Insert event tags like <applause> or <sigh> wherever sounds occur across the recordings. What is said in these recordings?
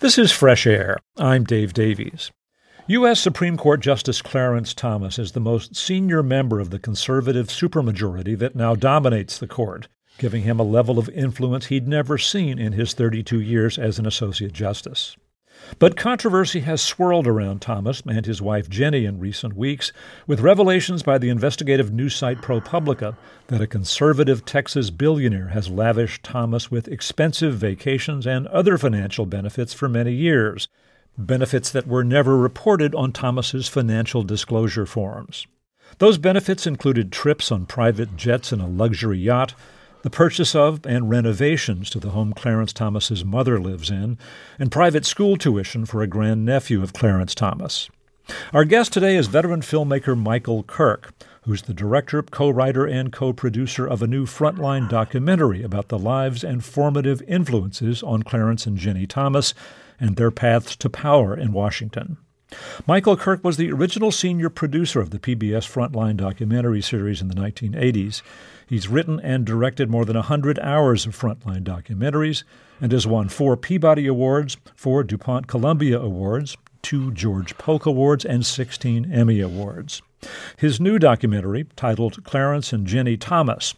This is Fresh Air. I'm Dave Davies. U.S. Supreme Court Justice Clarence Thomas is the most senior member of the conservative supermajority that now dominates the court, giving him a level of influence he'd never seen in his 32 years as an Associate Justice. But controversy has swirled around Thomas and his wife Ginni in recent weeks, with revelations by the investigative news site ProPublica that a conservative Texas billionaire has lavished Thomas with expensive vacations and other financial benefits for many years, benefits that were never reported on Thomas's financial disclosure forms. Those benefits included trips on private jets and a luxury yacht, the purchase of and renovations to the home Clarence Thomas's mother lives in, and private school tuition for a grandnephew of Clarence Thomas. Our guest today is veteran filmmaker Michael Kirk, who's the director, co writer, and co producer of a new Frontline documentary about the lives and formative influences on Clarence and Ginni Thomas and their paths to power in Washington. Michael Kirk was the original senior producer of the PBS Frontline documentary series in the 1980s. He's written and directed more than 100 hours of Frontline documentaries and has won four Peabody Awards, four DuPont Columbia Awards, two George Polk Awards, and 16 Emmy Awards. His new documentary, titled Clarence and Ginni Thomas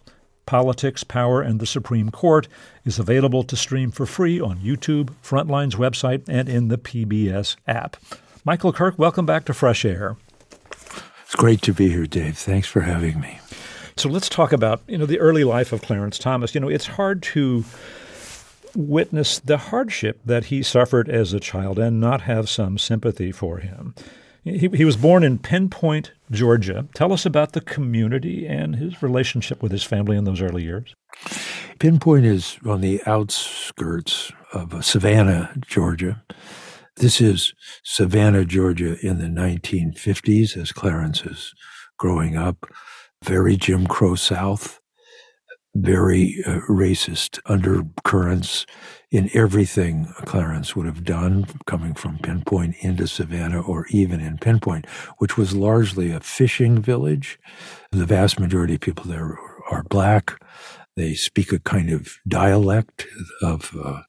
Politics, Power, and the Supreme Court, is available to stream for free on YouTube, Frontline's website, and in the PBS app. Michael Kirk, welcome back to Fresh Air. It's great to be here, Dave. Thanks for having me. So let's talk about, you know, the early life of Clarence Thomas. You know, it's hard to witness the hardship that he suffered as a child and not have some sympathy for him. He, he was born in Pinpoint, Georgia. Tell us about the community and his relationship with his family in those early years. Pinpoint is on the outskirts of Savannah, Georgia. This is Savannah, Georgia in the 1950s as Clarence is growing up very Jim Crow South, very uh, racist undercurrents in everything Clarence would have done, coming from Pinpoint into Savannah or even in Pinpoint, which was largely a fishing village. The vast majority of people there are black. They speak a kind of dialect of, uh,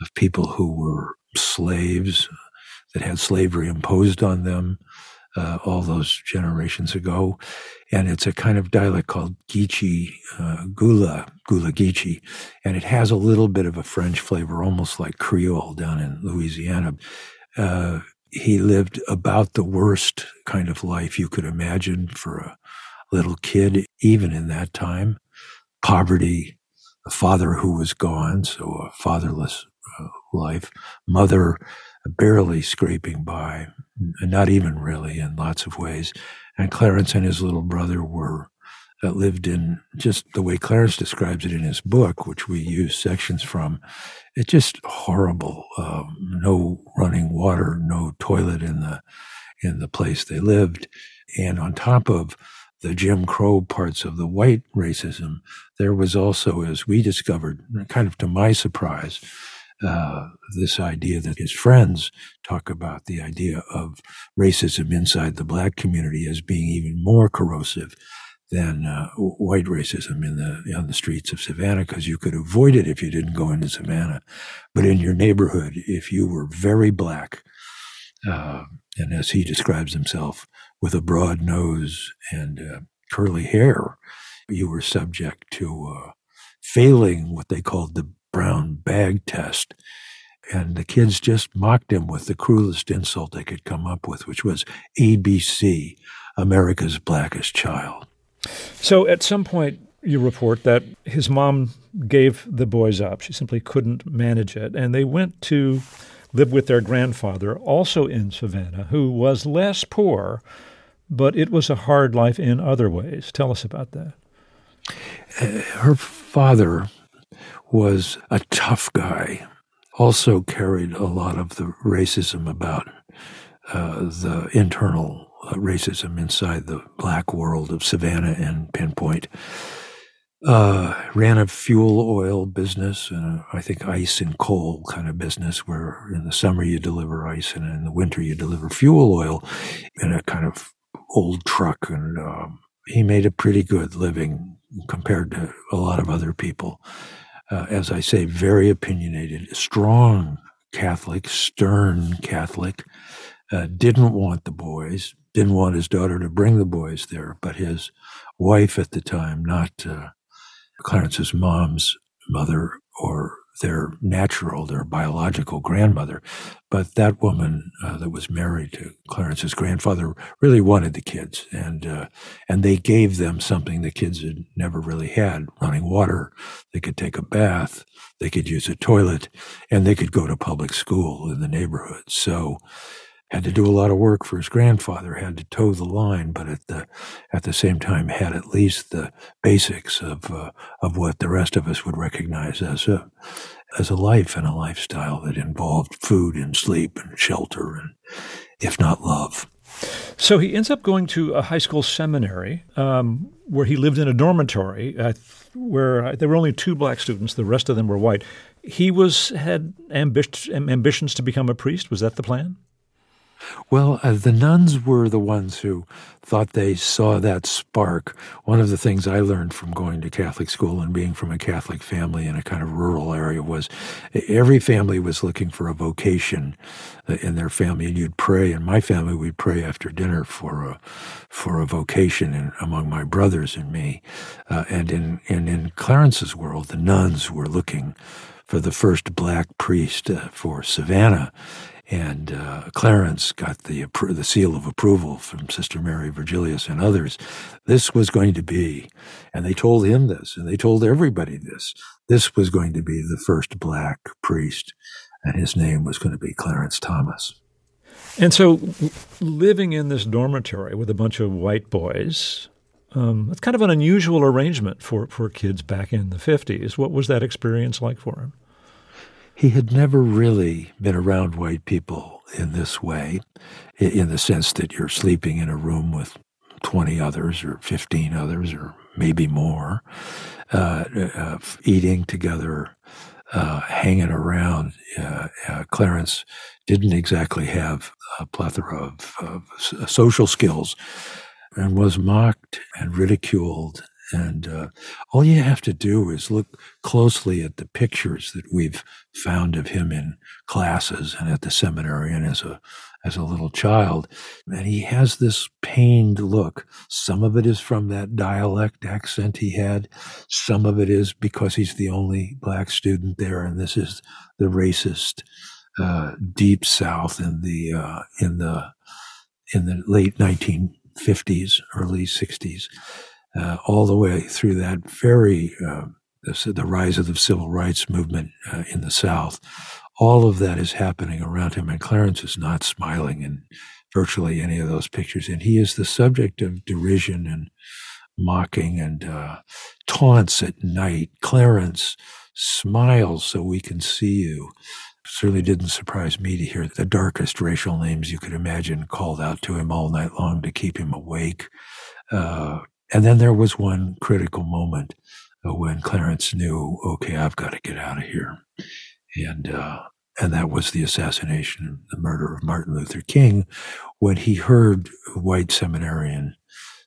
of people who were slaves that had slavery imposed on them uh, all those generations ago. And it's a kind of dialect called Geechee, uh, Gullah, Gullah Geechee. And it has a little bit of a French flavor, almost like Creole down in Louisiana. Uh, he lived about the worst kind of life you could imagine for a little kid, even in that time. Poverty, a father who was gone, so a fatherless uh, life, mother barely scraping by, not even really in lots of ways. And Clarence and his little brother were uh, lived in just the way Clarence describes it in his book, which we use sections from. It's just horrible. Um, no running water, no toilet in the in the place they lived, and on top of the Jim Crow parts of the white racism, there was also, as we discovered, kind of to my surprise, uh, this idea that his friends talk about the idea of racism inside the black community as being even more corrosive than uh, white racism in the on the streets of Savannah because you could avoid it if you didn't go into Savannah, but in your neighborhood, if you were very black, uh, and as he describes himself, with a broad nose and uh, curly hair, you were subject to uh, failing what they called the brown bag test. And the kids just mocked him with the cruelest insult they could come up with, which was ABC, America's Blackest Child. So at some point, you report that his mom gave the boys up. She simply couldn't manage it. And they went to live with their grandfather, also in Savannah, who was less poor, but it was a hard life in other ways. Tell us about that. Uh, her father was a tough guy, also carried a lot of the racism about uh, the internal uh, racism inside the black world of Savannah and Pinpoint. Uh, ran a fuel oil business and a, I think ice and coal kind of business where in the summer you deliver ice and in the winter you deliver fuel oil in a kind of old truck. And um, he made a pretty good living compared to a lot of other people uh, as I say, very opinionated, strong Catholic, stern Catholic, uh, didn't want the boys, didn't want his daughter to bring the boys there, but his wife at the time, not uh, Clarence's mom's mother or their natural, their biological grandmother. But that woman uh, that was married to Clarence's grandfather really wanted the kids, and uh, and they gave them something the kids had never really had: running water. They could take a bath. They could use a toilet, and they could go to public school in the neighborhood. So had to do a lot of work for his grandfather, had to toe the line, but at the at the same time had at least the basics of uh, of what the rest of us would recognize as a as a life and a lifestyle that involved food and sleep and shelter and if not love. So he ends up going to a high school seminary um, where he lived in a dormitory uh, where there were only two black students. The rest of them were white. He was had ambi- ambitions to become a priest. Was that the plan? Well, uh, the nuns were the ones who thought they saw that spark. One of the things I learned from going to Catholic school and being from a Catholic family in a kind of rural area was every family was looking for a vocation uh, in their family, and you'd pray. In my family, we'd pray after dinner for a for a vocation in, among my brothers and me. Uh, and in and in Clarence's world, the nuns were looking for the first black priest uh, for Savannah and uh, Clarence got the the seal of approval from Sister Mary Virgilius and others. This was going to be, and they told him this, and they told everybody this. This was going to be the first black priest, and his name was going to be Clarence Thomas. And so, living in this dormitory with a bunch of white boys, um, it's kind of an unusual arrangement for, for kids back in the 50s. What was that experience like for him? He had never really been around white people in this way, in the sense that you're sleeping in a room with 20 others or 15 others or maybe more, uh, uh, eating together, uh, hanging around. Uh, uh, Clarence didn't exactly have a plethora of, of social skills and was mocked and ridiculed and uh, all you have to do is look closely at the pictures that we've found of him in classes and at the seminary and as a as a little child. And he has this pained look. Some of it is from that dialect accent he had. Some of it is because he's the only black student there, and this is the racist uh, deep South in the uh, in the in the late 1950s, early 60s uh, all the way through that very uh, the, the, rise of the civil rights movement uh, in the South. All of that is happening around him, and Clarence is not smiling in virtually any of those pictures, and he is the subject of derision and mocking and uh, taunts at night. Clarence smiles so we can see you certainly didn't surprise me to hear the darkest racial names you could imagine called out to him all night long to keep him awake. Uh, and then there was one critical moment uh, when Clarence knew, okay, I've got to get out of here. And, uh, and that was the assassination, the murder of Martin Luther King, when he heard a white seminarian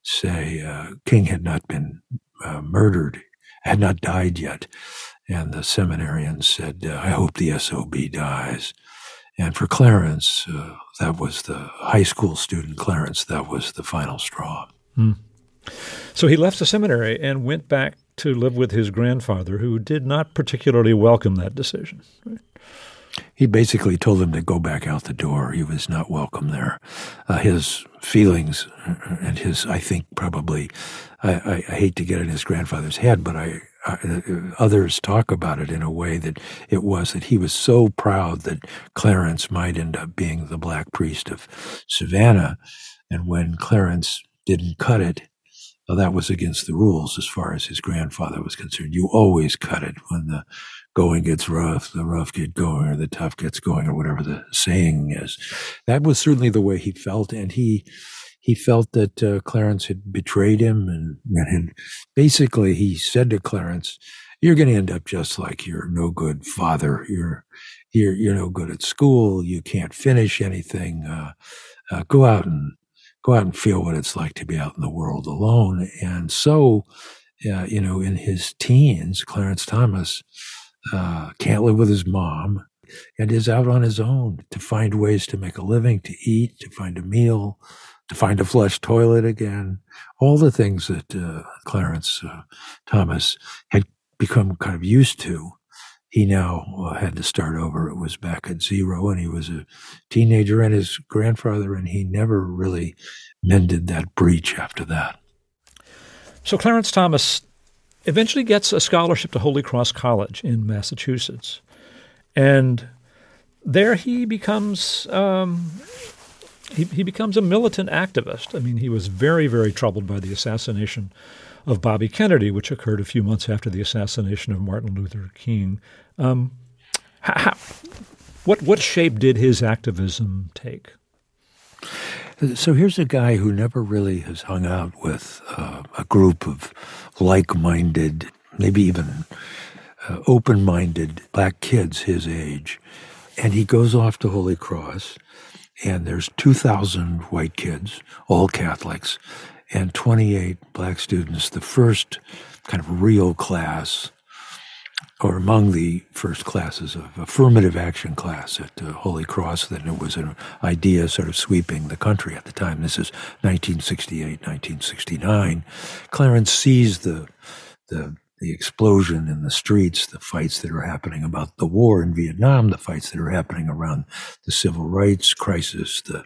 say uh, King had not been uh, murdered, had not died yet. And the seminarian said, I hope the SOB dies. And for Clarence, uh, that was the high school student Clarence, that was the final straw. Hmm. So he left the seminary and went back to live with his grandfather, who did not particularly welcome that decision. He basically told him to go back out the door. He was not welcome there. Uh, his feelings and his, I think, probably, I, I, I, hate to get in his grandfather's head, but I, I, others talk about it in a way that it was that he was so proud that Clarence might end up being the black priest of Savannah. And when Clarence didn't cut it, that was against the rules as far as his grandfather was concerned. You always cut it when the going gets rough, the rough get going, or the tough gets going, or whatever the saying is. That was certainly the way he felt, and he he felt that uh, Clarence had betrayed him, and, and basically he said to Clarence, "You're going to end up just like your no good father. You're you're you're no good at school. You can't finish anything. Uh, uh, go out and go out and feel what it's like to be out in the world alone. And so, uh, you know, in his teens, Clarence Thomas uh, can't live with his mom. and is out on his own to find ways to make a living, to eat, to find a meal, to find a flush toilet again. All the things that uh, Clarence uh, Thomas had become kind of used to. He now uh, had to start over. It was back at zero, and he was a teenager, and his grandfather, and he never really mended that breach after that. So Clarence Thomas eventually gets a scholarship to Holy Cross College in Massachusetts. And there he becomes um, he, he becomes a militant activist. I mean, he was very, very troubled by the assassination of Bobby Kennedy, which occurred a few months after the assassination of Martin Luther King. Um, how, what what shape did his activism take? So here's a guy who never really has hung out with uh, a group of like-minded, maybe even uh, open-minded black kids his age, and he goes off to Holy Cross, and there's 2,000 white kids, all Catholics, and 28 black students. The first kind of real class or among the first classes of affirmative action class at uh, Holy Cross. Then it was an idea sort of sweeping the country at the time. This is 1968, 1969. Clarence sees the the the explosion in the streets, the fights that are happening about the war in Vietnam, the fights that are happening around the civil rights crisis, the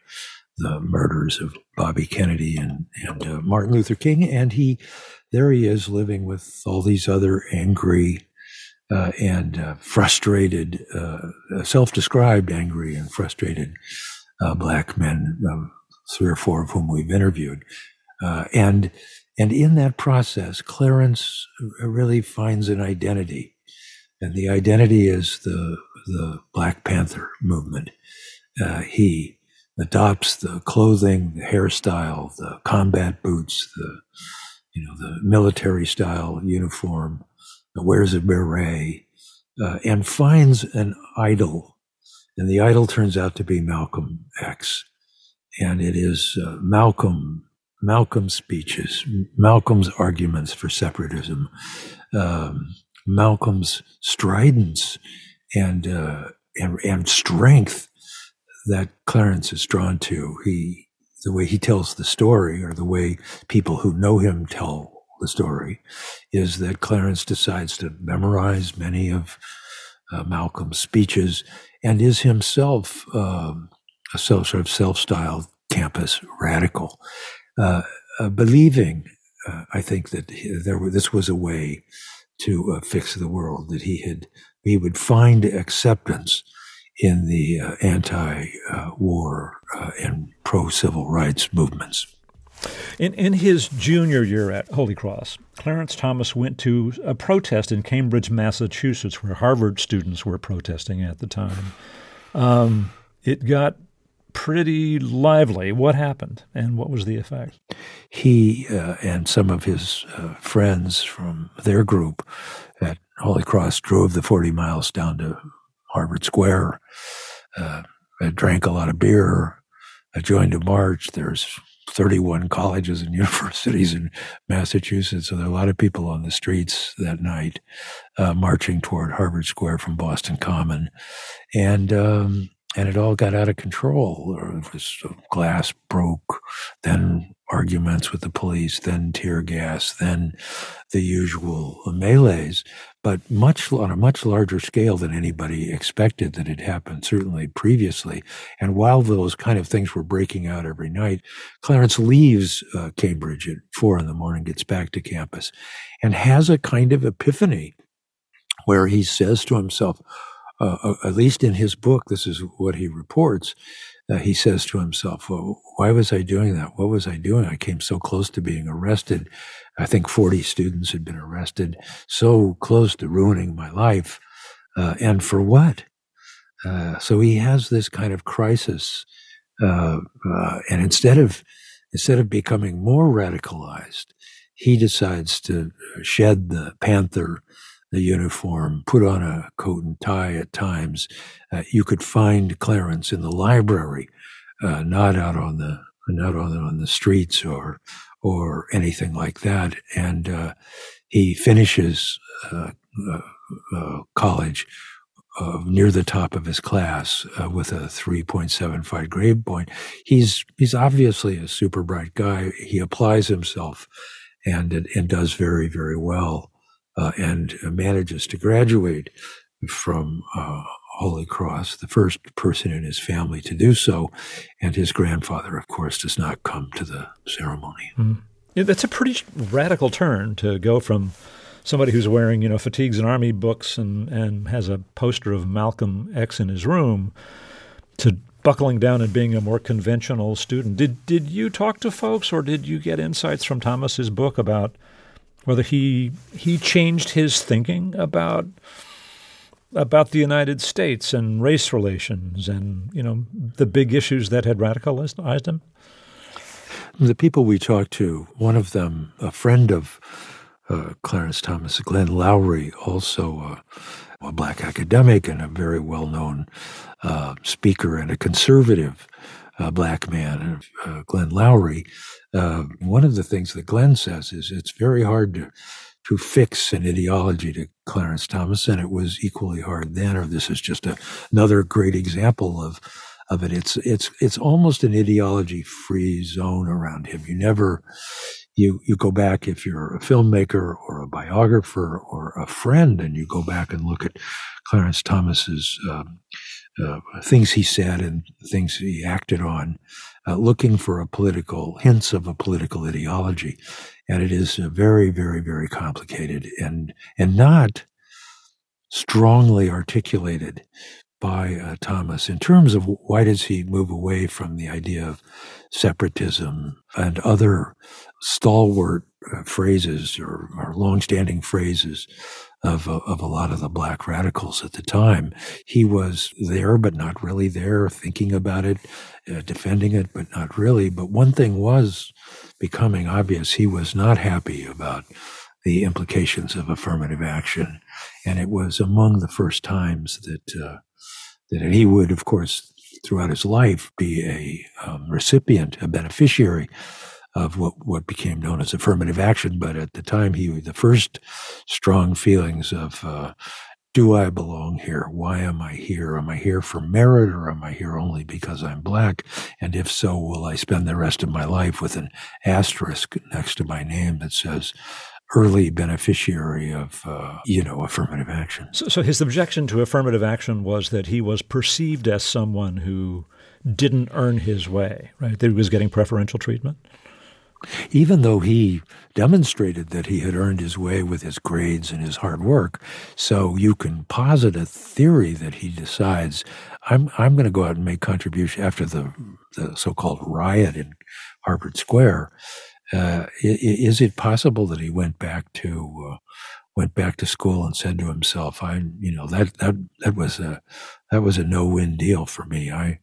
the murders of Bobby Kennedy and and uh, Martin Luther King, and he there he is living with all these other angry uh, and uh, frustrated, uh, self-described angry and frustrated uh, black men, um, three or four of whom we've interviewed, uh, and and in that process, Clarence really finds an identity, and the identity is the the Black Panther movement. he adopts the clothing, the hairstyle, the combat boots, the you know the military style uniform, wears a beret, uh, and finds an idol. And the idol turns out to be Malcolm X. And it is uh, Malcolm, Malcolm's speeches, Malcolm's arguments for separatism, um, Malcolm's stridence and, uh, and, and strength that Clarence is drawn to. He, the way he tells the story or the way people who know him tell the story is that Clarence decides to memorize many of uh, Malcolm's speeches and is himself um, a self, sort of self-styled campus radical, uh, uh, believing, uh, I think that there this was a way to uh, fix the world. That he had he would find acceptance in the uh, anti-war and pro-civil rights movements. In, in his junior year at Holy Cross, Clarence Thomas went to a protest in Cambridge, Massachusetts, where Harvard students were protesting at the time. Um, it got pretty lively. What happened and what was the effect? He uh, and some of his uh, friends from their group at Holy Cross drove the 40 miles down to Harvard Square, uh, drank a lot of beer, joined a march. There's 31 colleges and <laughs> universities in Massachusetts. So there are a lot of people on the streets that night uh, marching toward Harvard Square from Boston Common. And, um, and it all got out of control. It was glass broke, then arguments with the police, then tear gas, then the usual melees but much on a much larger scale than anybody expected that had happened, certainly previously. And while those kind of things were breaking out every night, Clarence leaves uh, Cambridge at four in the morning, gets back to campus, and has a kind of epiphany where he says to himself, uh, uh at least in his book, this is what he reports. Uh, he says to himself, well, why was I doing that? What was I doing? I came so close to being arrested. I think 40 students had been arrested, so close to ruining my life. Uh, and for what? Uh, so he has this kind of crisis. Uh, uh and instead of, instead of becoming more radicalized, he decides to shed the Panther, the uniform, put on a coat and tie at times. Uh, you could find Clarence in the library, uh, not out on the, not on, on the streets or, or anything like that. And uh, he finishes uh, uh, uh college near the top of his class with a 3.75 grade point. He's he's obviously a super bright guy. He applies himself and and does very very well uh, and manages to graduate from uh, Holy Cross, the first person in his family to do so, and his grandfather, of course, does not come to the ceremony. Mm. Yeah, that's a pretty radical turn to go from somebody who's wearing, you know, fatigues and army books and, and has a poster of Malcolm X in his room to buckling down and being a more conventional student. Did did you talk to folks or did you get insights from Thomas's book about whether he he changed his thinking about about the United States and race relations and you know the big issues that had radicalized him? The people we talked to, one of them, a friend of uh, Clarence Thomas, Glenn Loury, also uh, a black academic and a very well known uh, speaker and a conservative uh, black man, uh, Glenn Loury, Uh, one of the things that Glenn says is it's very hard to to fix an ideology to Clarence Thomas, and it was equally hard then. Or this is just a, another great example of of it. It's it's it's almost an ideology free zone around him. You never you you go back if you're a filmmaker or a biographer or a friend, and you go back and look at Clarence Thomas's um, uh, things he said and things he acted on, uh, looking for a political hints of a political ideology, and it is uh, very, very, very complicated and and not strongly articulated by uh, Thomas. In terms of why does he move away from the idea of separatism and other stalwart uh, phrases or, or longstanding phrases of, uh, of a lot of the black radicals at the time. He was there, but not really there, thinking about it, uh, defending it, but not really. But one thing was becoming obvious. He was not happy about the implications of affirmative action. And it was among the first times that, uh, that he would, of course, throughout his life, be a um, recipient, a beneficiary of what, what became known as affirmative action. But at the time, he the first strong feelings of uh, do I belong here? Why am I here? Am I here for merit or am I here only because I'm black? And if so, will I spend the rest of my life with an asterisk next to my name that says early beneficiary of, uh, you know, affirmative action? So, so his objection to affirmative action was that he was perceived as someone who didn't earn his way, right? That he was getting preferential treatment? Even though he demonstrated that he had earned his way with his grades and his hard work. So you can posit a theory that he decides, I'm, I'm going to go out and make contribution after the, the so-called riot in Harvard Square. Uh, is it possible that he went back to uh, went back to school and said to himself, "I, you know, that that that was a that was a no-win deal for me. I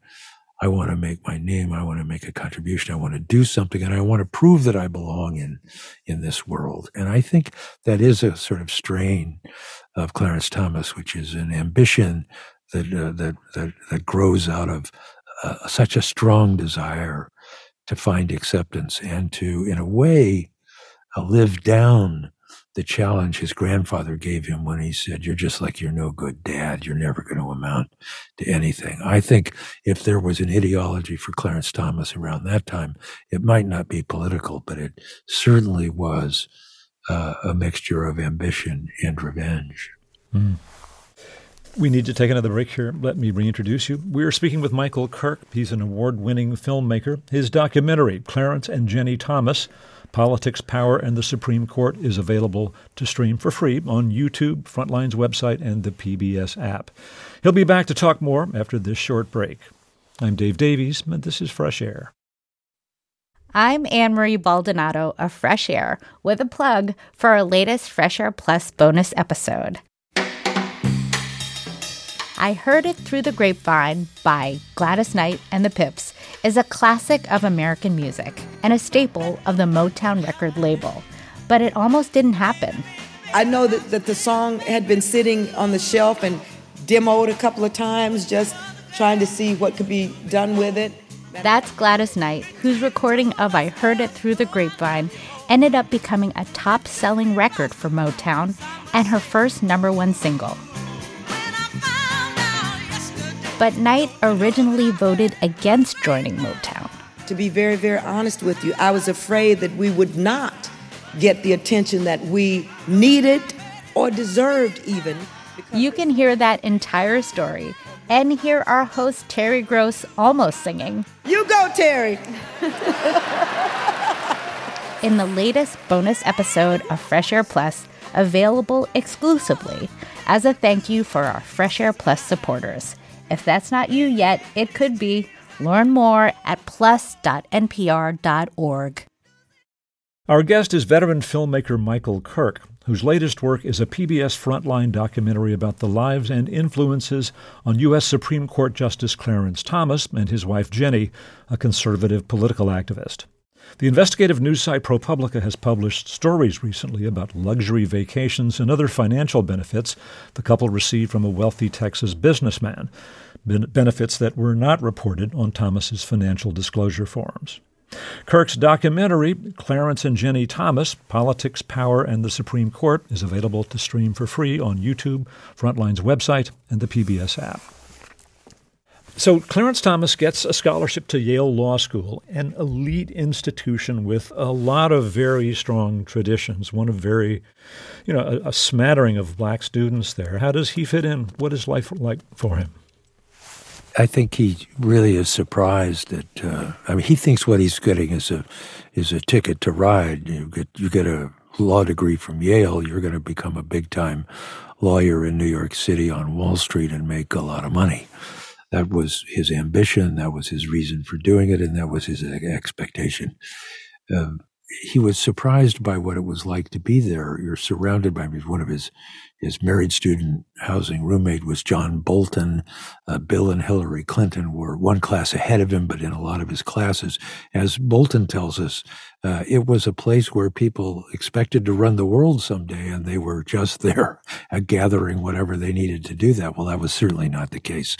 I want to make my name. I want to make a contribution. I want to do something and I want to prove that I belong in, in this world. And I think that is a sort of strain of Clarence Thomas, which is an ambition that, uh, that, that, that grows out of uh, such a strong desire to find acceptance and to, in a way, uh, live down the challenge his grandfather gave him when he said, You're just like your no good dad. You're never going to amount to anything. I think if there was an ideology for Clarence Thomas around that time, it might not be political, but it certainly was uh, a mixture of ambition and revenge. Mm. We need to take another break here. Let me reintroduce you. We are speaking with Michael Kirk. He's an award winning filmmaker. His documentary, Clarence and Ginni Thomas, Politics, Power, and the Supreme Court is available to stream for free on YouTube, Frontline's website, and the PBS app. He'll be back to talk more after this short break. I'm Dave Davies, and this is Fresh Air. I'm Anne Marie Baldonado of Fresh Air with a plug for our latest Fresh Air Plus bonus episode. I Heard It Through the Grapevine by Gladys Knight and the Pips is a classic of American music and a staple of the Motown record label, but it almost didn't happen. I know that, that the song had been sitting on the shelf and demoed a couple of times, just trying to see what could be done with it. That's Gladys Knight, whose recording of I Heard It Through the Grapevine ended up becoming a top selling record for Motown and her first number one single. But Knight originally voted against joining Motown. To be very, very honest with you, I was afraid that we would not get the attention that we needed or deserved, even. You can hear that entire story and hear our host Terry Gross almost singing. You go, Terry! <laughs> in the latest bonus episode of Fresh Air Plus, available exclusively as a thank you for our Fresh Air Plus supporters. If that's not you yet, it could be. Learn more at plus.npr.org. Our guest is veteran filmmaker Michael Kirk, whose latest work is a PBS Frontline documentary about the lives and influences on U.S. Supreme Court Justice Clarence Thomas and his wife Ginni, a conservative political activist. The investigative news site ProPublica has published stories recently about luxury vacations and other financial benefits the couple received from a wealthy Texas businessman, benefits that were not reported on Thomas's financial disclosure forms. Kirk's documentary, Clarence and Ginni Thomas Politics, Power, and the Supreme Court, is available to stream for free on YouTube, Frontline's website, and the PBS app. So Clarence Thomas gets a scholarship to Yale Law School, an elite institution with a lot of very strong traditions, one of very, you know, a, a smattering of black students there. How does he fit in? What is life like for him? I think he really is surprised that uh, I mean he thinks what he's getting is a is a ticket to ride. You get you get a law degree from Yale, you're going to become a big time lawyer in New York City on Wall Street and make a lot of money. That was his ambition. That was his reason for doing it, and that was his expectation. Uh, he was surprised by what it was like to be there. You're surrounded by one of his his married student housing roommate was John Bolton. Uh, Bill and Hillary Clinton were one class ahead of him, but in a lot of his classes, as Bolton tells us, uh, it was a place where people expected to run the world someday, and they were just <laughs> there uh, gathering whatever they needed to do that. Well, that was certainly not the case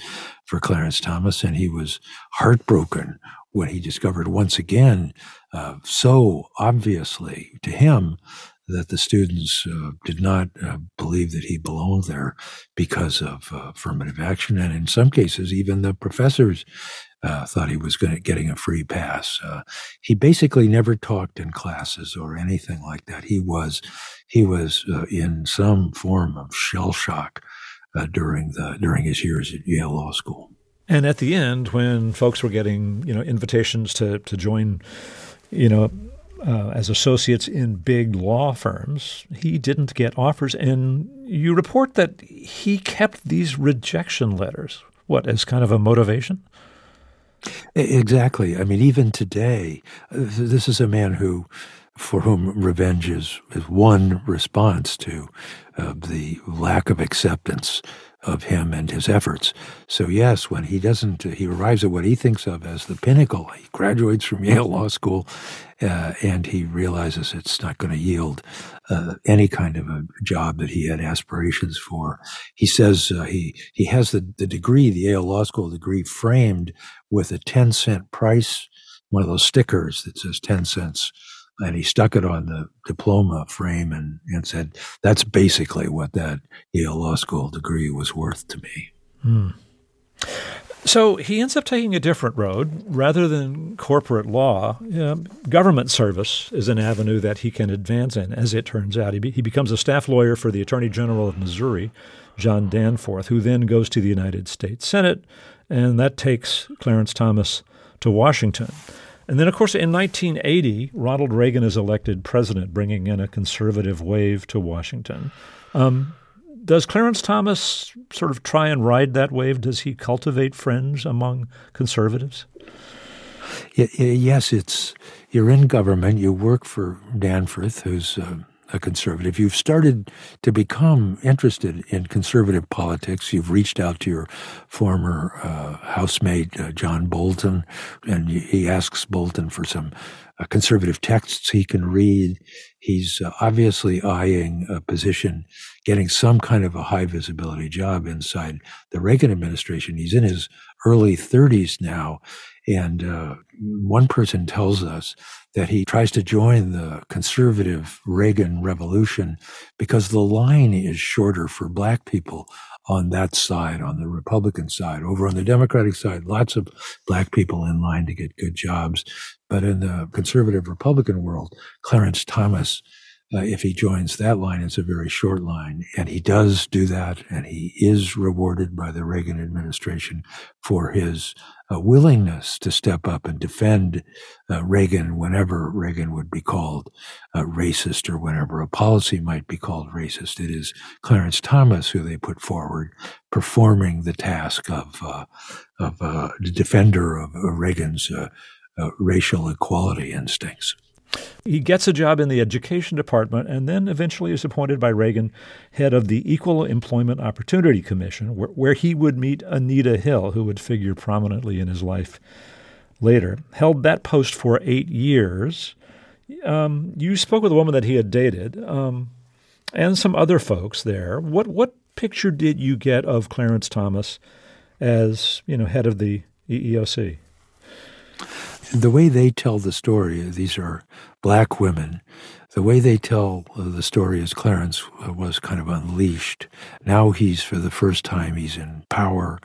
for Clarence Thomas, and he was heartbroken when he discovered once again, uh, so obviously to him, that the students uh, did not uh, believe that he belonged there because of uh, affirmative action, and in some cases, even the professors uh, thought he was getting a free pass. Uh, he basically never talked in classes or anything like that. He was he was in some form of shell shock during the during his years at Yale Law School. And at the end, when folks were getting you know invitations to to join, you know uh, as associates in big law firms, he didn't get offers. And you report that he kept these rejection letters, what, as kind of a motivation? Exactly. I mean, even today, this is a man who, for whom revenge is, is one response to uh, the lack of acceptance of him and his efforts. So yes, when he doesn't, he arrives at what he thinks of as the pinnacle. He graduates from <laughs> Yale Law School, uh, and he realizes it's not going to yield uh, any kind of a job that he had aspirations for. He says uh, he he has the the degree, the Yale Law School degree, framed with a ten cent price, one of those stickers that says ten cents and he stuck it on the diploma frame and, and said, that's basically what that Yale Law School degree was worth to me. Hmm. So he ends up taking a different road. Rather than corporate law, government service is an avenue that he can advance in, as it turns out. He, be, he becomes a staff lawyer for the Attorney General of Missouri, John Danforth, who then goes to the United States Senate, and that takes Clarence Thomas to Washington. And then, of course, in 1980, Ronald Reagan is elected president, bringing in a conservative wave to Washington. Um, does Clarence Thomas sort of try and ride that wave? Does he cultivate friends among conservatives? Yes, it's you're in government. You work for Danforth, who's uh, a conservative. You've started to become interested in conservative politics. You've reached out to your former uh, housemate, uh, John Bolton, and he asks Bolton for some uh, conservative texts he can read. He's uh, obviously eyeing a position, getting some kind of a high visibility job inside the Reagan administration. He's in his early 30s now. And uh, one person tells us that he tries to join the conservative Reagan revolution because the line is shorter for black people on that side, on the Republican side. Over on the Democratic side, lots of black people in line to get good jobs. But in the conservative Republican world, Clarence Thomas uh, if he joins that line, it's a very short line. And he does do that, and he is rewarded by the Reagan administration for his uh, willingness to step up and defend uh, Reagan whenever Reagan would be called uh, racist or whenever a policy might be called racist. It is Clarence Thomas who they put forward performing the task of, uh, of uh, defender of Reagan's racial equality instincts. He gets a job in the education department and then eventually is appointed by Reagan head of the Equal Employment Opportunity Commission, where, where he would meet Anita Hill, who would figure prominently in his life later. Held that post for eight years. Um, you spoke with a woman that he had dated um, and some other folks there. What what picture did you get of Clarence Thomas as you know head of the EEOC? The way they tell the story, these are black women. The way they tell the story is Clarence was kind of unleashed. Now he's, for the first time, he's in power.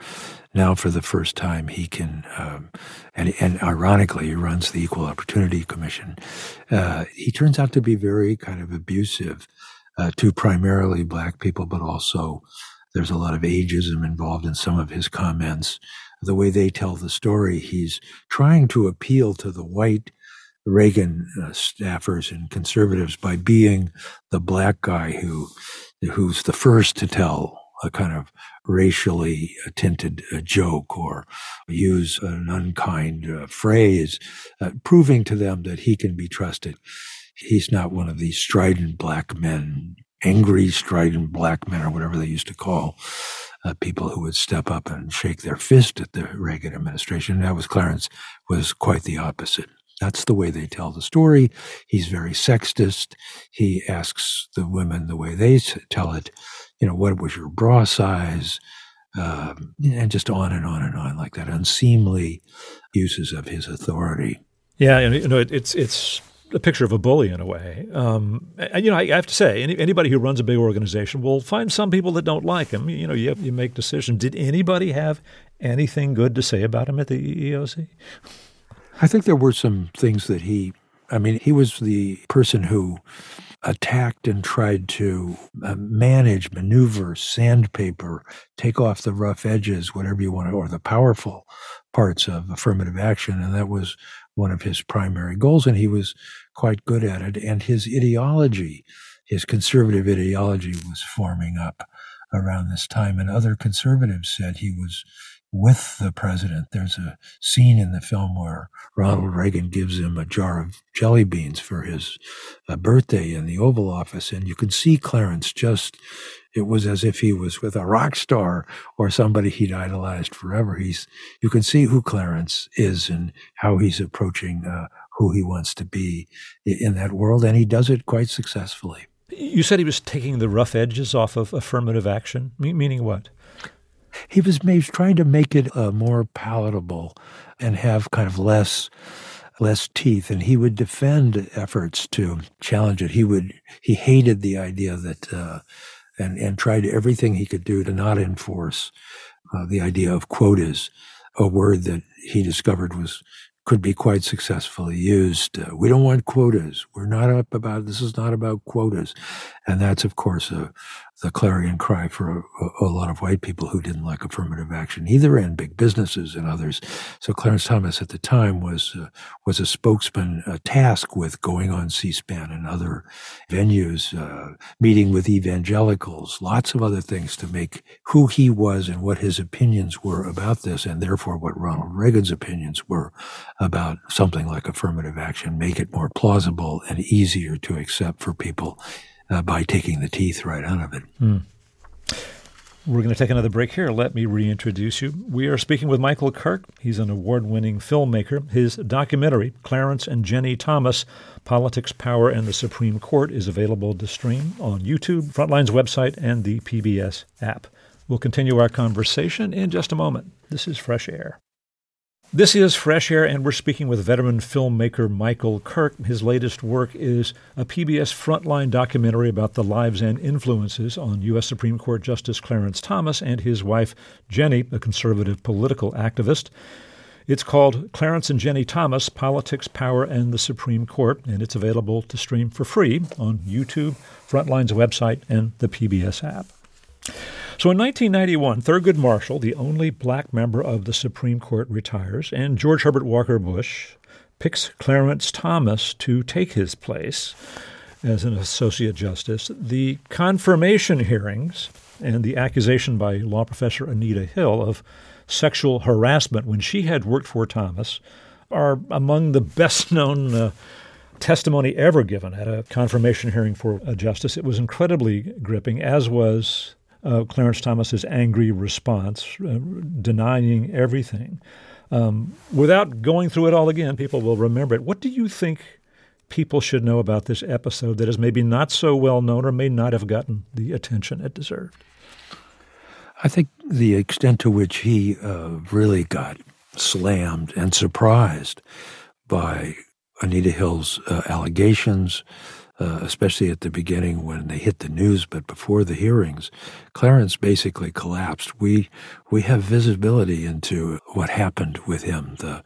Now, for the first time, he can, um, and, and, ironically, he runs the Equal Opportunity Commission. Uh, he turns out to be very kind of abusive uh, to primarily black people, but also there's a lot of ageism involved in some of his comments the way they tell the story, he's trying to appeal to the white Reagan uh, staffers and conservatives by being the black guy who who's the first to tell a kind of racially tinted uh, joke or use an unkind uh, phrase, uh, proving to them that he can be trusted. He's not one of these strident black men, angry strident black men, or whatever they used to call uh, people who would step up and shake their fist at the Reagan administration. That was Clarence was quite the opposite. That's the way they tell the story. He's very sexist. He asks the women the way they tell it. You know, what was your bra size? Um, and just on and on and on, like that unseemly uses of his authority. Yeah, you know, it, it's it's a picture of a bully in a way. Um, and you know, I, have to say, any, anybody who runs a big organization will find some people that don't like him. You know, you, you make decisions. Did anybody have anything good to say about him at the EEOC? I think there were some things that he. I mean, he was the person who attacked and tried to uh, manage, maneuver, sandpaper, take off the rough edges, whatever you want, or the powerful parts of affirmative action. And that was one of his primary goals, and he was quite good at it. And his ideology, his conservative ideology, was forming up around this time. And other conservatives said he was with the president. There's a scene in the film where Ronald Reagan gives him a jar of jelly beans for his uh, birthday in the Oval Office. And you can see Clarence just, it was as if he was with a rock star or somebody he'd idolized forever. He's, you can see who Clarence is and how he's approaching uh, who he wants to be in that world. And he does it quite successfully. You said he was taking the rough edges off of affirmative action, meaning what? he was, he was trying to make it uh, more palatable and have kind of less less teeth and he would defend efforts to challenge it he would he hated the idea that uh, and and tried everything he could do to not enforce uh, the idea of quotas a word that he discovered was could be quite successfully used. Uh, we don't want quotas. We're not up about this is not about quotas, and that's of course a, the clarion cry for a, a, lot of white people who didn't like affirmative action either, and big businesses and others. So Clarence Thomas at the time was uh, was a spokesman uh, tasked with going on C-SPAN and other venues, uh, meeting with evangelicals, lots of other things to make who he was and what his opinions were about this, and therefore what Ronald Reagan's opinions were about something like affirmative action, make it more plausible and easier to accept for people uh, by taking the teeth right out of it. Mm. We're going to take another break here. Let me reintroduce you. We are speaking with Michael Kirk. He's an award winning filmmaker. His documentary, Clarence and Ginni Thomas Politics, Power, and the Supreme Court, is available to stream on YouTube, Frontline's website, and the PBS app. We'll continue our conversation in just a moment. This is Fresh Air. This is Fresh Air, and we're speaking with veteran filmmaker Michael Kirk. His latest work is a PBS Frontline documentary about the lives and influences on U.S. Supreme Court Justice Clarence Thomas and his wife, Ginni, a conservative political activist. It's called Clarence and Ginni Thomas Politics, Power, and the Supreme Court, and it's available to stream for free on YouTube, Frontline's website, and the PBS app. So in 1991, Thurgood Marshall, the only black member of the Supreme Court, retires, and George Herbert Walker Bush picks Clarence Thomas to take his place as an associate justice. The confirmation hearings and the accusation by law professor Anita Hill of sexual harassment when she had worked for Thomas are among the best known uh, testimony ever given at a confirmation hearing for a justice. It was incredibly gripping, as was uh, Clarence Thomas's angry response, uh, denying everything. Um, without going through it all again, people will remember it. What do you think people should know about this episode that is maybe not so well known or may not have gotten the attention it deserved? I think the extent to which he uh, really got slammed and surprised by Anita Hill's uh, allegations, uh, especially at the beginning when they hit the news, but before the hearings, Clarence basically collapsed. We we have visibility into what happened with him. The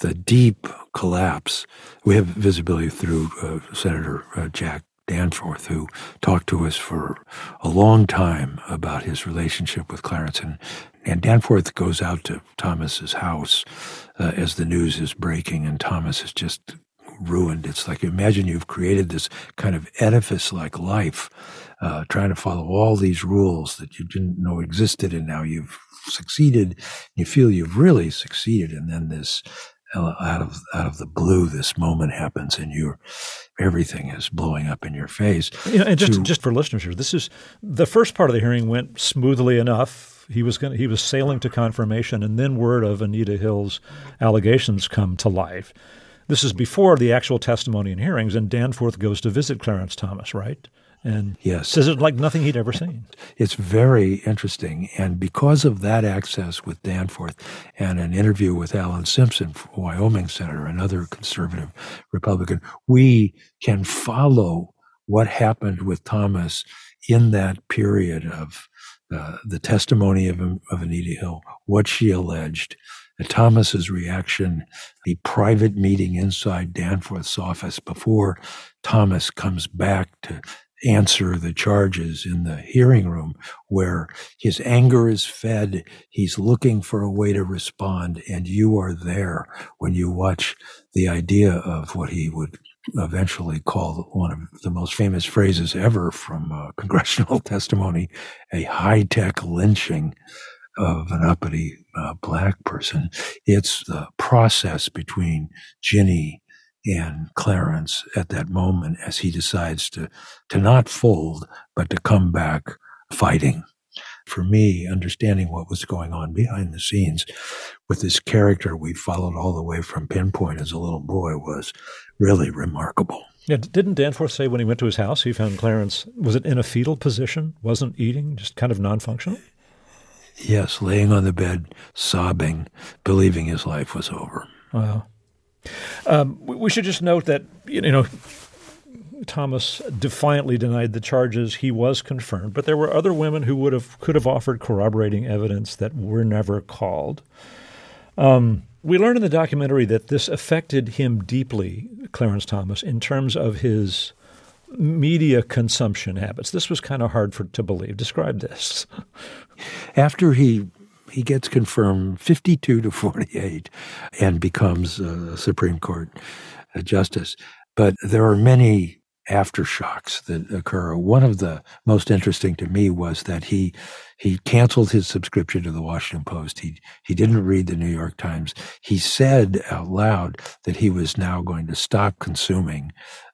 the deep collapse. We have visibility through uh, Senator uh, Jack Danforth, who talked to us for a long time about his relationship with Clarence. And, and Danforth goes out to Thomas's house uh, as the news is breaking, and Thomas is just ruined. It's like imagine you've created this kind of edifice like life, uh, trying to follow all these rules that you didn't know existed, and now you've succeeded. You feel you've really succeeded, and then this uh, out of out of the blue, this moment happens, and you're everything is blowing up in your face. You know, and just to, just for listeners here, this is the first part of the hearing went smoothly enough. He was going he was sailing to confirmation, and then word of Anita Hill's allegations come to life. This is before the actual testimony and hearings, and Danforth goes to visit Clarence Thomas, right? And yes. says it like nothing he'd ever seen. It's very interesting. And because of that access with Danforth and an interview with Alan Simpson, Wyoming senator, another conservative Republican, we can follow what happened with Thomas in that period of uh, the testimony of, of Anita Hill, what she alleged, Thomas's reaction, the private meeting inside Danforth's office before Thomas comes back to answer the charges in the hearing room where his anger is fed. He's looking for a way to respond and you are there when you watch the idea of what he would eventually call one of the most famous phrases ever from uh, <laughs> congressional testimony, a high-tech lynching of an uppity uh, black person. It's the process between Ginni and Clarence at that moment as he decides to, to not fold, but to come back fighting. For me, understanding what was going on behind the scenes with this character we followed all the way from Pinpoint as a little boy was really remarkable. Yeah, didn't Danforth say when he went to his house he found Clarence was it in a fetal position, wasn't eating, just kind of non-functional? Yes, laying on the bed, sobbing, believing his life was over. Wow. Um, we should just note that you know Thomas defiantly denied the charges. He was confirmed, but there were other women who would have could have offered corroborating evidence that were never called. Um, we learned in the documentary that this affected him deeply, Clarence Thomas, in terms of his media consumption habits. This was kind of hard for to believe. Describe this. <laughs> After he he gets confirmed 52 to 48 and becomes a Supreme Court justice. But there are many aftershocks that occur. One of the most interesting to me was that he he canceled his subscription to the Washington Post. He he didn't read the New York Times. He said out loud that he was now going to stop consuming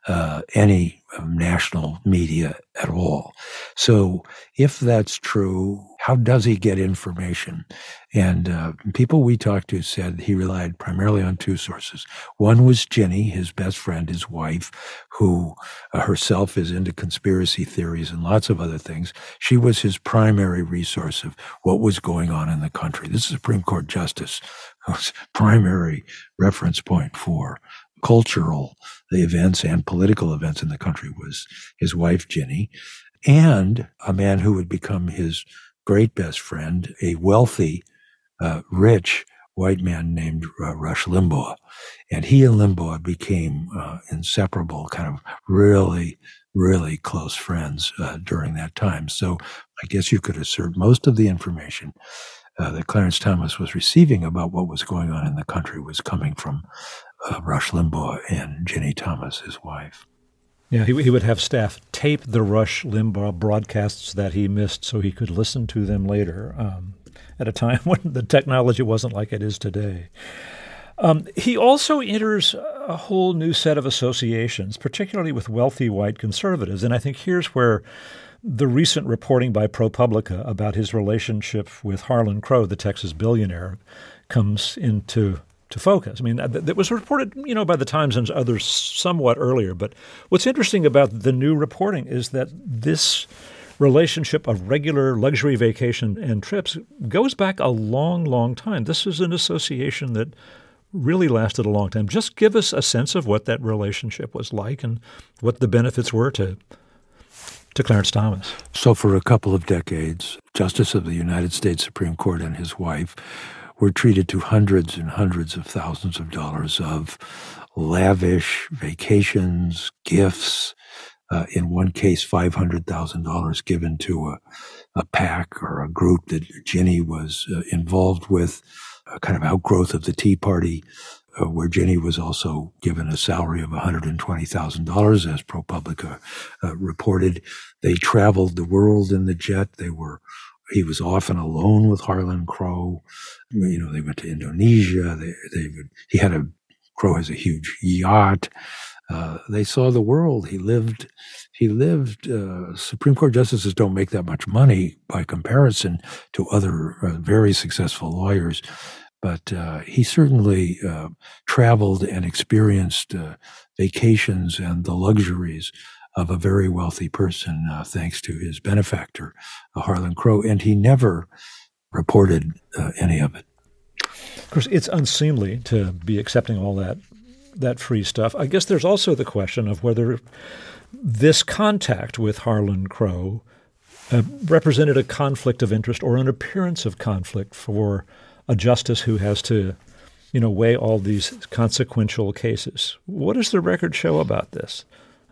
uh, any um, national media at all. So, if that's true, how does he get information? And uh, people we talked to said he relied primarily on two sources. One was Ginni, his best friend, his wife, who uh, herself is into conspiracy theories and lots of other things. She was his primary resource of what was going on in the country. This is Supreme Court justice whose <laughs> primary reference point for cultural the events and political events in the country was his wife Ginni, and a man who would become his great best friend, a wealthy, uh, rich white man named uh, Rush Limbaugh. And he and Limbaugh became uh, inseparable, kind of really, really close friends uh, during that time. So I guess you could assert most of the information uh, that Clarence Thomas was receiving about what was going on in the country was coming from uh, Rush Limbaugh and Ginni Thomas, his wife. Yeah, he, he would have staff tape the Rush Limbaugh broadcasts that he missed so he could listen to them later um, at a time <laughs> when the technology wasn't like it is today. Um, he also enters a whole new set of associations, particularly with wealthy white conservatives. And I think here's where the recent reporting by ProPublica about his relationship with Harlan Crow, the Texas billionaire, comes into to focus. I mean, uh, that, that, was reported, you know, by the Times and others somewhat earlier. But what's interesting about the new reporting is that this relationship of regular luxury vacation and trips goes back a long, long time. This is an association that really lasted a long time. Just give us a sense of what that relationship was like and what the benefits were to to Clarence Thomas. So for a couple of decades, Justice of the United States Supreme Court and his wife were treated to hundreds and hundreds of thousands of dollars of lavish vacations, gifts. Uh, in one case, $500,000 given to a, a PAC or a group that Ginni was uh, involved with, a kind of outgrowth of the Tea Party, uh, where Ginni was also given a salary of $120,000, as ProPublica uh, reported. They traveled the world in the jet. They were he was often alone with Harlan Crow. You know, they went to Indonesia. They, they would, he had a, Crow has a huge yacht. Uh, they saw the world. He lived, he lived, uh, Supreme Court justices don't make that much money by comparison to other uh, very successful lawyers. But uh, he certainly uh, traveled and experienced uh, vacations and the luxuries of a very wealthy person, uh, thanks to his benefactor, uh, Harlan Crow, and he never reported uh, any of it. Of course, it's unseemly to be accepting all that that free stuff. I guess there's also the question of whether this contact with Harlan Crow uh, represented a conflict of interest or an appearance of conflict for a justice who has to, you know, weigh all these consequential cases. What does the record show about this?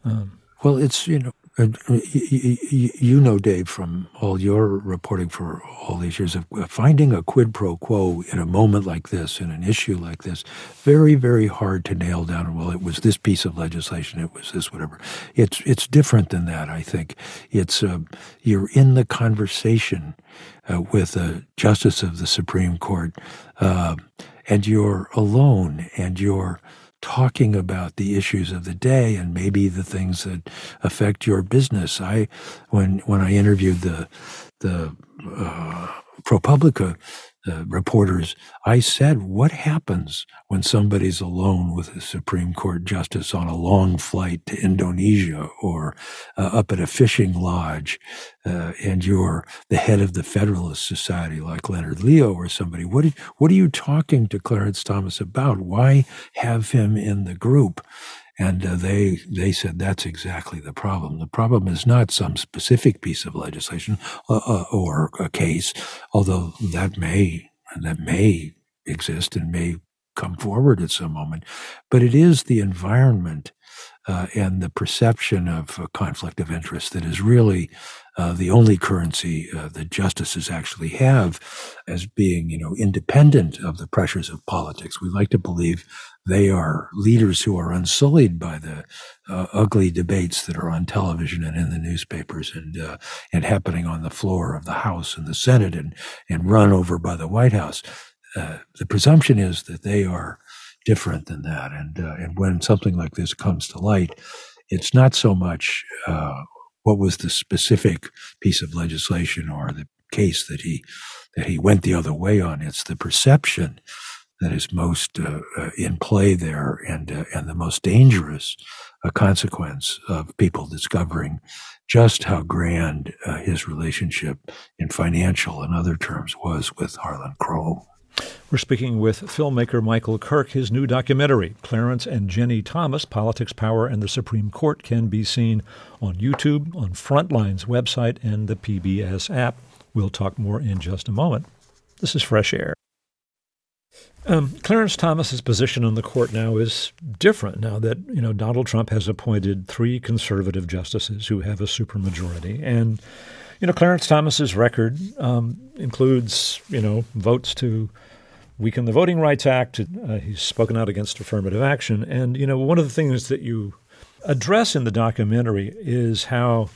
Um, well, it's, you know, uh, you know, Dave, from all your reporting for all these years of finding a quid pro quo in a moment like this, in an issue like this, very, very hard to nail down. Well, it was this piece of legislation, it was this, whatever. It's it's different than that. I think it's uh, you're in the conversation uh, with a justice of the Supreme Court, uh, and you're alone, and you're talking about the issues of the day and maybe the things that affect your business. I, when when I interviewed the the uh, ProPublica uh, reporters, I said, "What happens when somebody's alone with a Supreme Court justice on a long flight to Indonesia or uh, up at a fishing lodge, uh, and you're the head of the Federalist Society like Leonard Leo or somebody? What what are you talking to Clarence Thomas about? Why have him in the group?" And uh, they they said that's exactly the problem. The problem is not some specific piece of legislation uh, uh, or a case, although that may that may exist and may come forward at some moment, but it is the environment uh, and the perception of a conflict of interest that is really uh, the only currency uh, that justices actually have as being, you know, independent of the pressures of politics. We like to believe they are leaders who are unsullied by the uh, ugly debates that are on television and in the newspapers and uh, and happening on the floor of the House and the Senate and and run over by the White House. Uh, the presumption is that they are different than that, and uh, and when something like this comes to light, it's not so much uh, what was the specific piece of legislation or the case that he that he went the other way on. It's the perception that is most uh, uh, in play there and uh, and the most dangerous uh, consequence of people discovering just how grand uh, his relationship in financial and other terms was with Harlan Crow. We're speaking with filmmaker Michael Kirk. His new documentary, Clarence and Ginni Thomas Politics, Power, and the Supreme Court, can be seen on YouTube, on Frontline's website, and the PBS app. We'll talk more in just a moment. This is Fresh Air. Um, Clarence Thomas's position on the court now is different now that you know Donald Trump has appointed three conservative justices who have a supermajority, and you know Clarence Thomas's record um, includes you know votes to weaken the Voting Rights Act. Uh, he's spoken out against affirmative action, and you know one of the things that you address in the documentary is how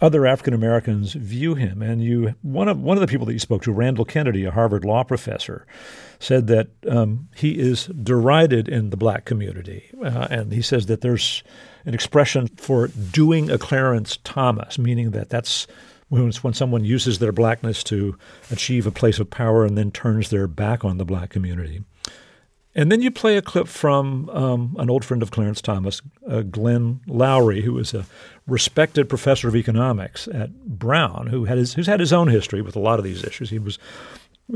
other African Americans view him. And you, one of one of the people that you spoke to, Randall Kennedy, a Harvard law professor, said that um, he is derided in the black community, uh, and he says that there's an expression for doing a Clarence Thomas, meaning that that's when, when someone uses their blackness to achieve a place of power and then turns their back on the black community. And then you play a clip from um, an old friend of Clarence Thomas, uh, Glenn Loury, who is a respected professor of economics at Brown, who had his, who's had his own history with a lot of these issues. He was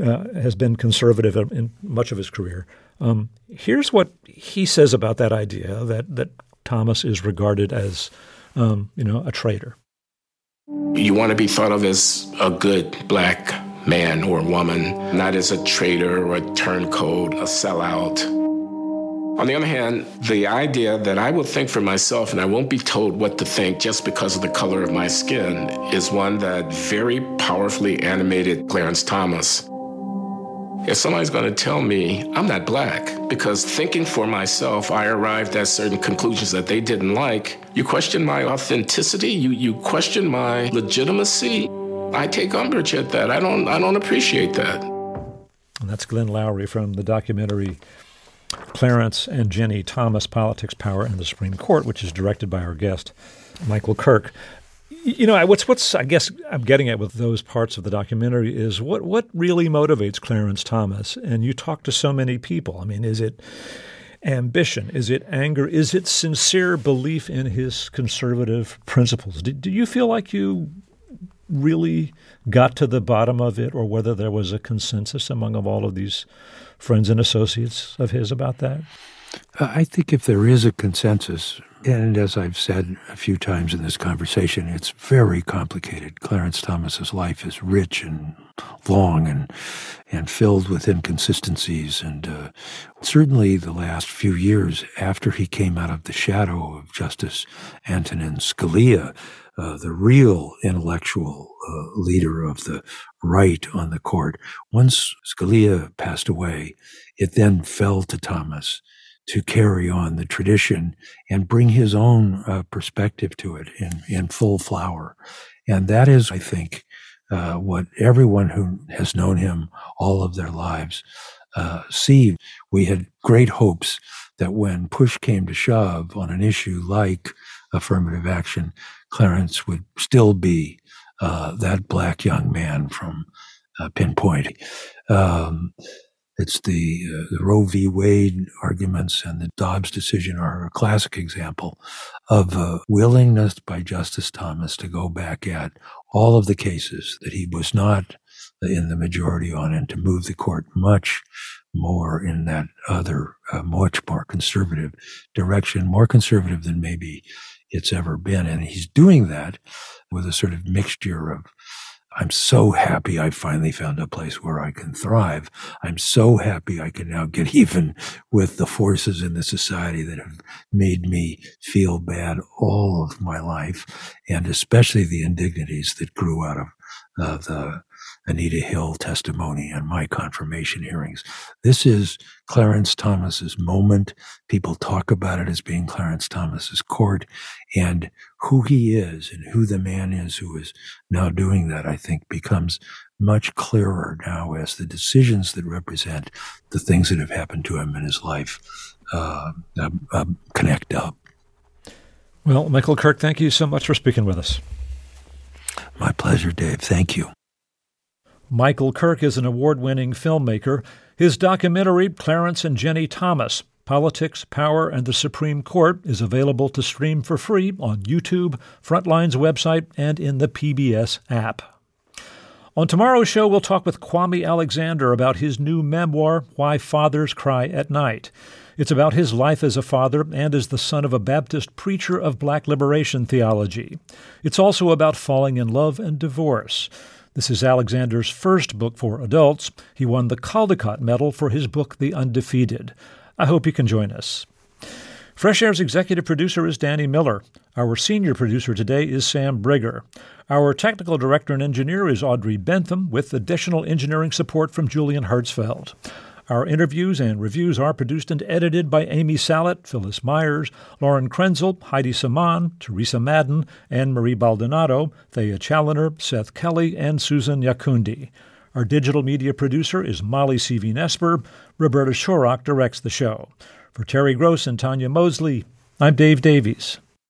uh, has been conservative in much of his career. Um, here's what he says about that idea that that Thomas is regarded as, um, you know, a traitor. You want to be thought of as a good black man or woman, not as a traitor or a turncoat, a sellout. On the other hand, the idea that I will think for myself and I won't be told what to think just because of the color of my skin is one that very powerfully animated Clarence Thomas. If somebody's going to tell me I'm not black because thinking for myself, I arrived at certain conclusions that they didn't like, you question my authenticity, you, you question my legitimacy, I take umbrage at that. I don't I don't appreciate that. And that's Glenn Loury from the documentary Clarence and Ginni Thomas Politics, Power, and the Supreme Court, which is directed by our guest, Michael Kirk. You know, what's what's I guess I'm getting at with those parts of the documentary is what what really motivates Clarence Thomas. And you talk to so many people. I mean, is it ambition? Is it anger? Is it sincere belief in his conservative principles? Do, do you feel like you really got to the bottom of it or whether there was a consensus among of all of these friends and associates of his about that? I think if there is a consensus, and as I've said a few times in this conversation, it's very complicated. Clarence Thomas's life is rich and long and and filled with inconsistencies. And uh, certainly, the last few years after he came out of the shadow of Justice Antonin Scalia, uh, the real intellectual uh, leader of the right on the court. Once Scalia passed away, it then fell to Thomas to carry on the tradition and bring his own uh, perspective to it in, in full flower. And that is, I think, uh, what everyone who has known him all of their lives uh, see. We had great hopes that when push came to shove on an issue like affirmative action, Clarence would still be uh, that black young man from uh, Pinpoint. Um, it's the, uh, the, Roe v. Wade arguments and the Dobbs decision are a classic example of a willingness by Justice Thomas to go back at all of the cases that he was not in the majority on and to move the court much more in that other, uh, much more conservative direction, more conservative than maybe it's ever been. And he's doing that with a sort of mixture of, I'm so happy I finally found a place where I can thrive. I'm so happy I can now get <laughs> even with the forces in the society that have made me feel bad all of my life, and especially the indignities that grew out of uh, the Anita Hill testimony and my confirmation hearings. This is Clarence Thomas's moment. People talk about it as being Clarence Thomas's court and who he is and who the man is who is now doing that, I think becomes much clearer now as the decisions that represent the things that have happened to him in his life uh, uh, uh, connect up. Well, Michael Kirk, thank you so much for speaking with us. My pleasure, Dave. Thank you. Michael Kirk is an award winning filmmaker. His documentary, Clarence and Ginni Thomas Politics, Power, and the Supreme Court, is available to stream for free on YouTube, Frontline's website, and in the PBS app. On tomorrow's show, we'll talk with Kwame Alexander about his new memoir, Why Fathers Cry at Night. It's about his life as a father and as the son of a Baptist preacher of black liberation theology. It's also about falling in love and divorce. This is Alexander's first book for adults. He won the Caldecott Medal for his book, The Undefeated. I hope you can join us. Fresh Air's executive producer is Danny Miller. Our senior producer today is Sam Brigger. Our technical director and engineer is Audrey Bentham, with additional engineering support from Julian Hertzfeld. Our interviews and reviews are produced and edited by Amy Salet, Phyllis Myers, Lauren Krenzel, Heidi Saman, Teresa Madden, Anne Marie Baldonado, Thea Challoner, Seth Kelly, and Susan Nyakundi. Our digital media producer is Molly Seavy-Nesper. Roberta Shorrock directs the show. For Terry Gross and Tanya Mosley, I'm Dave Davies.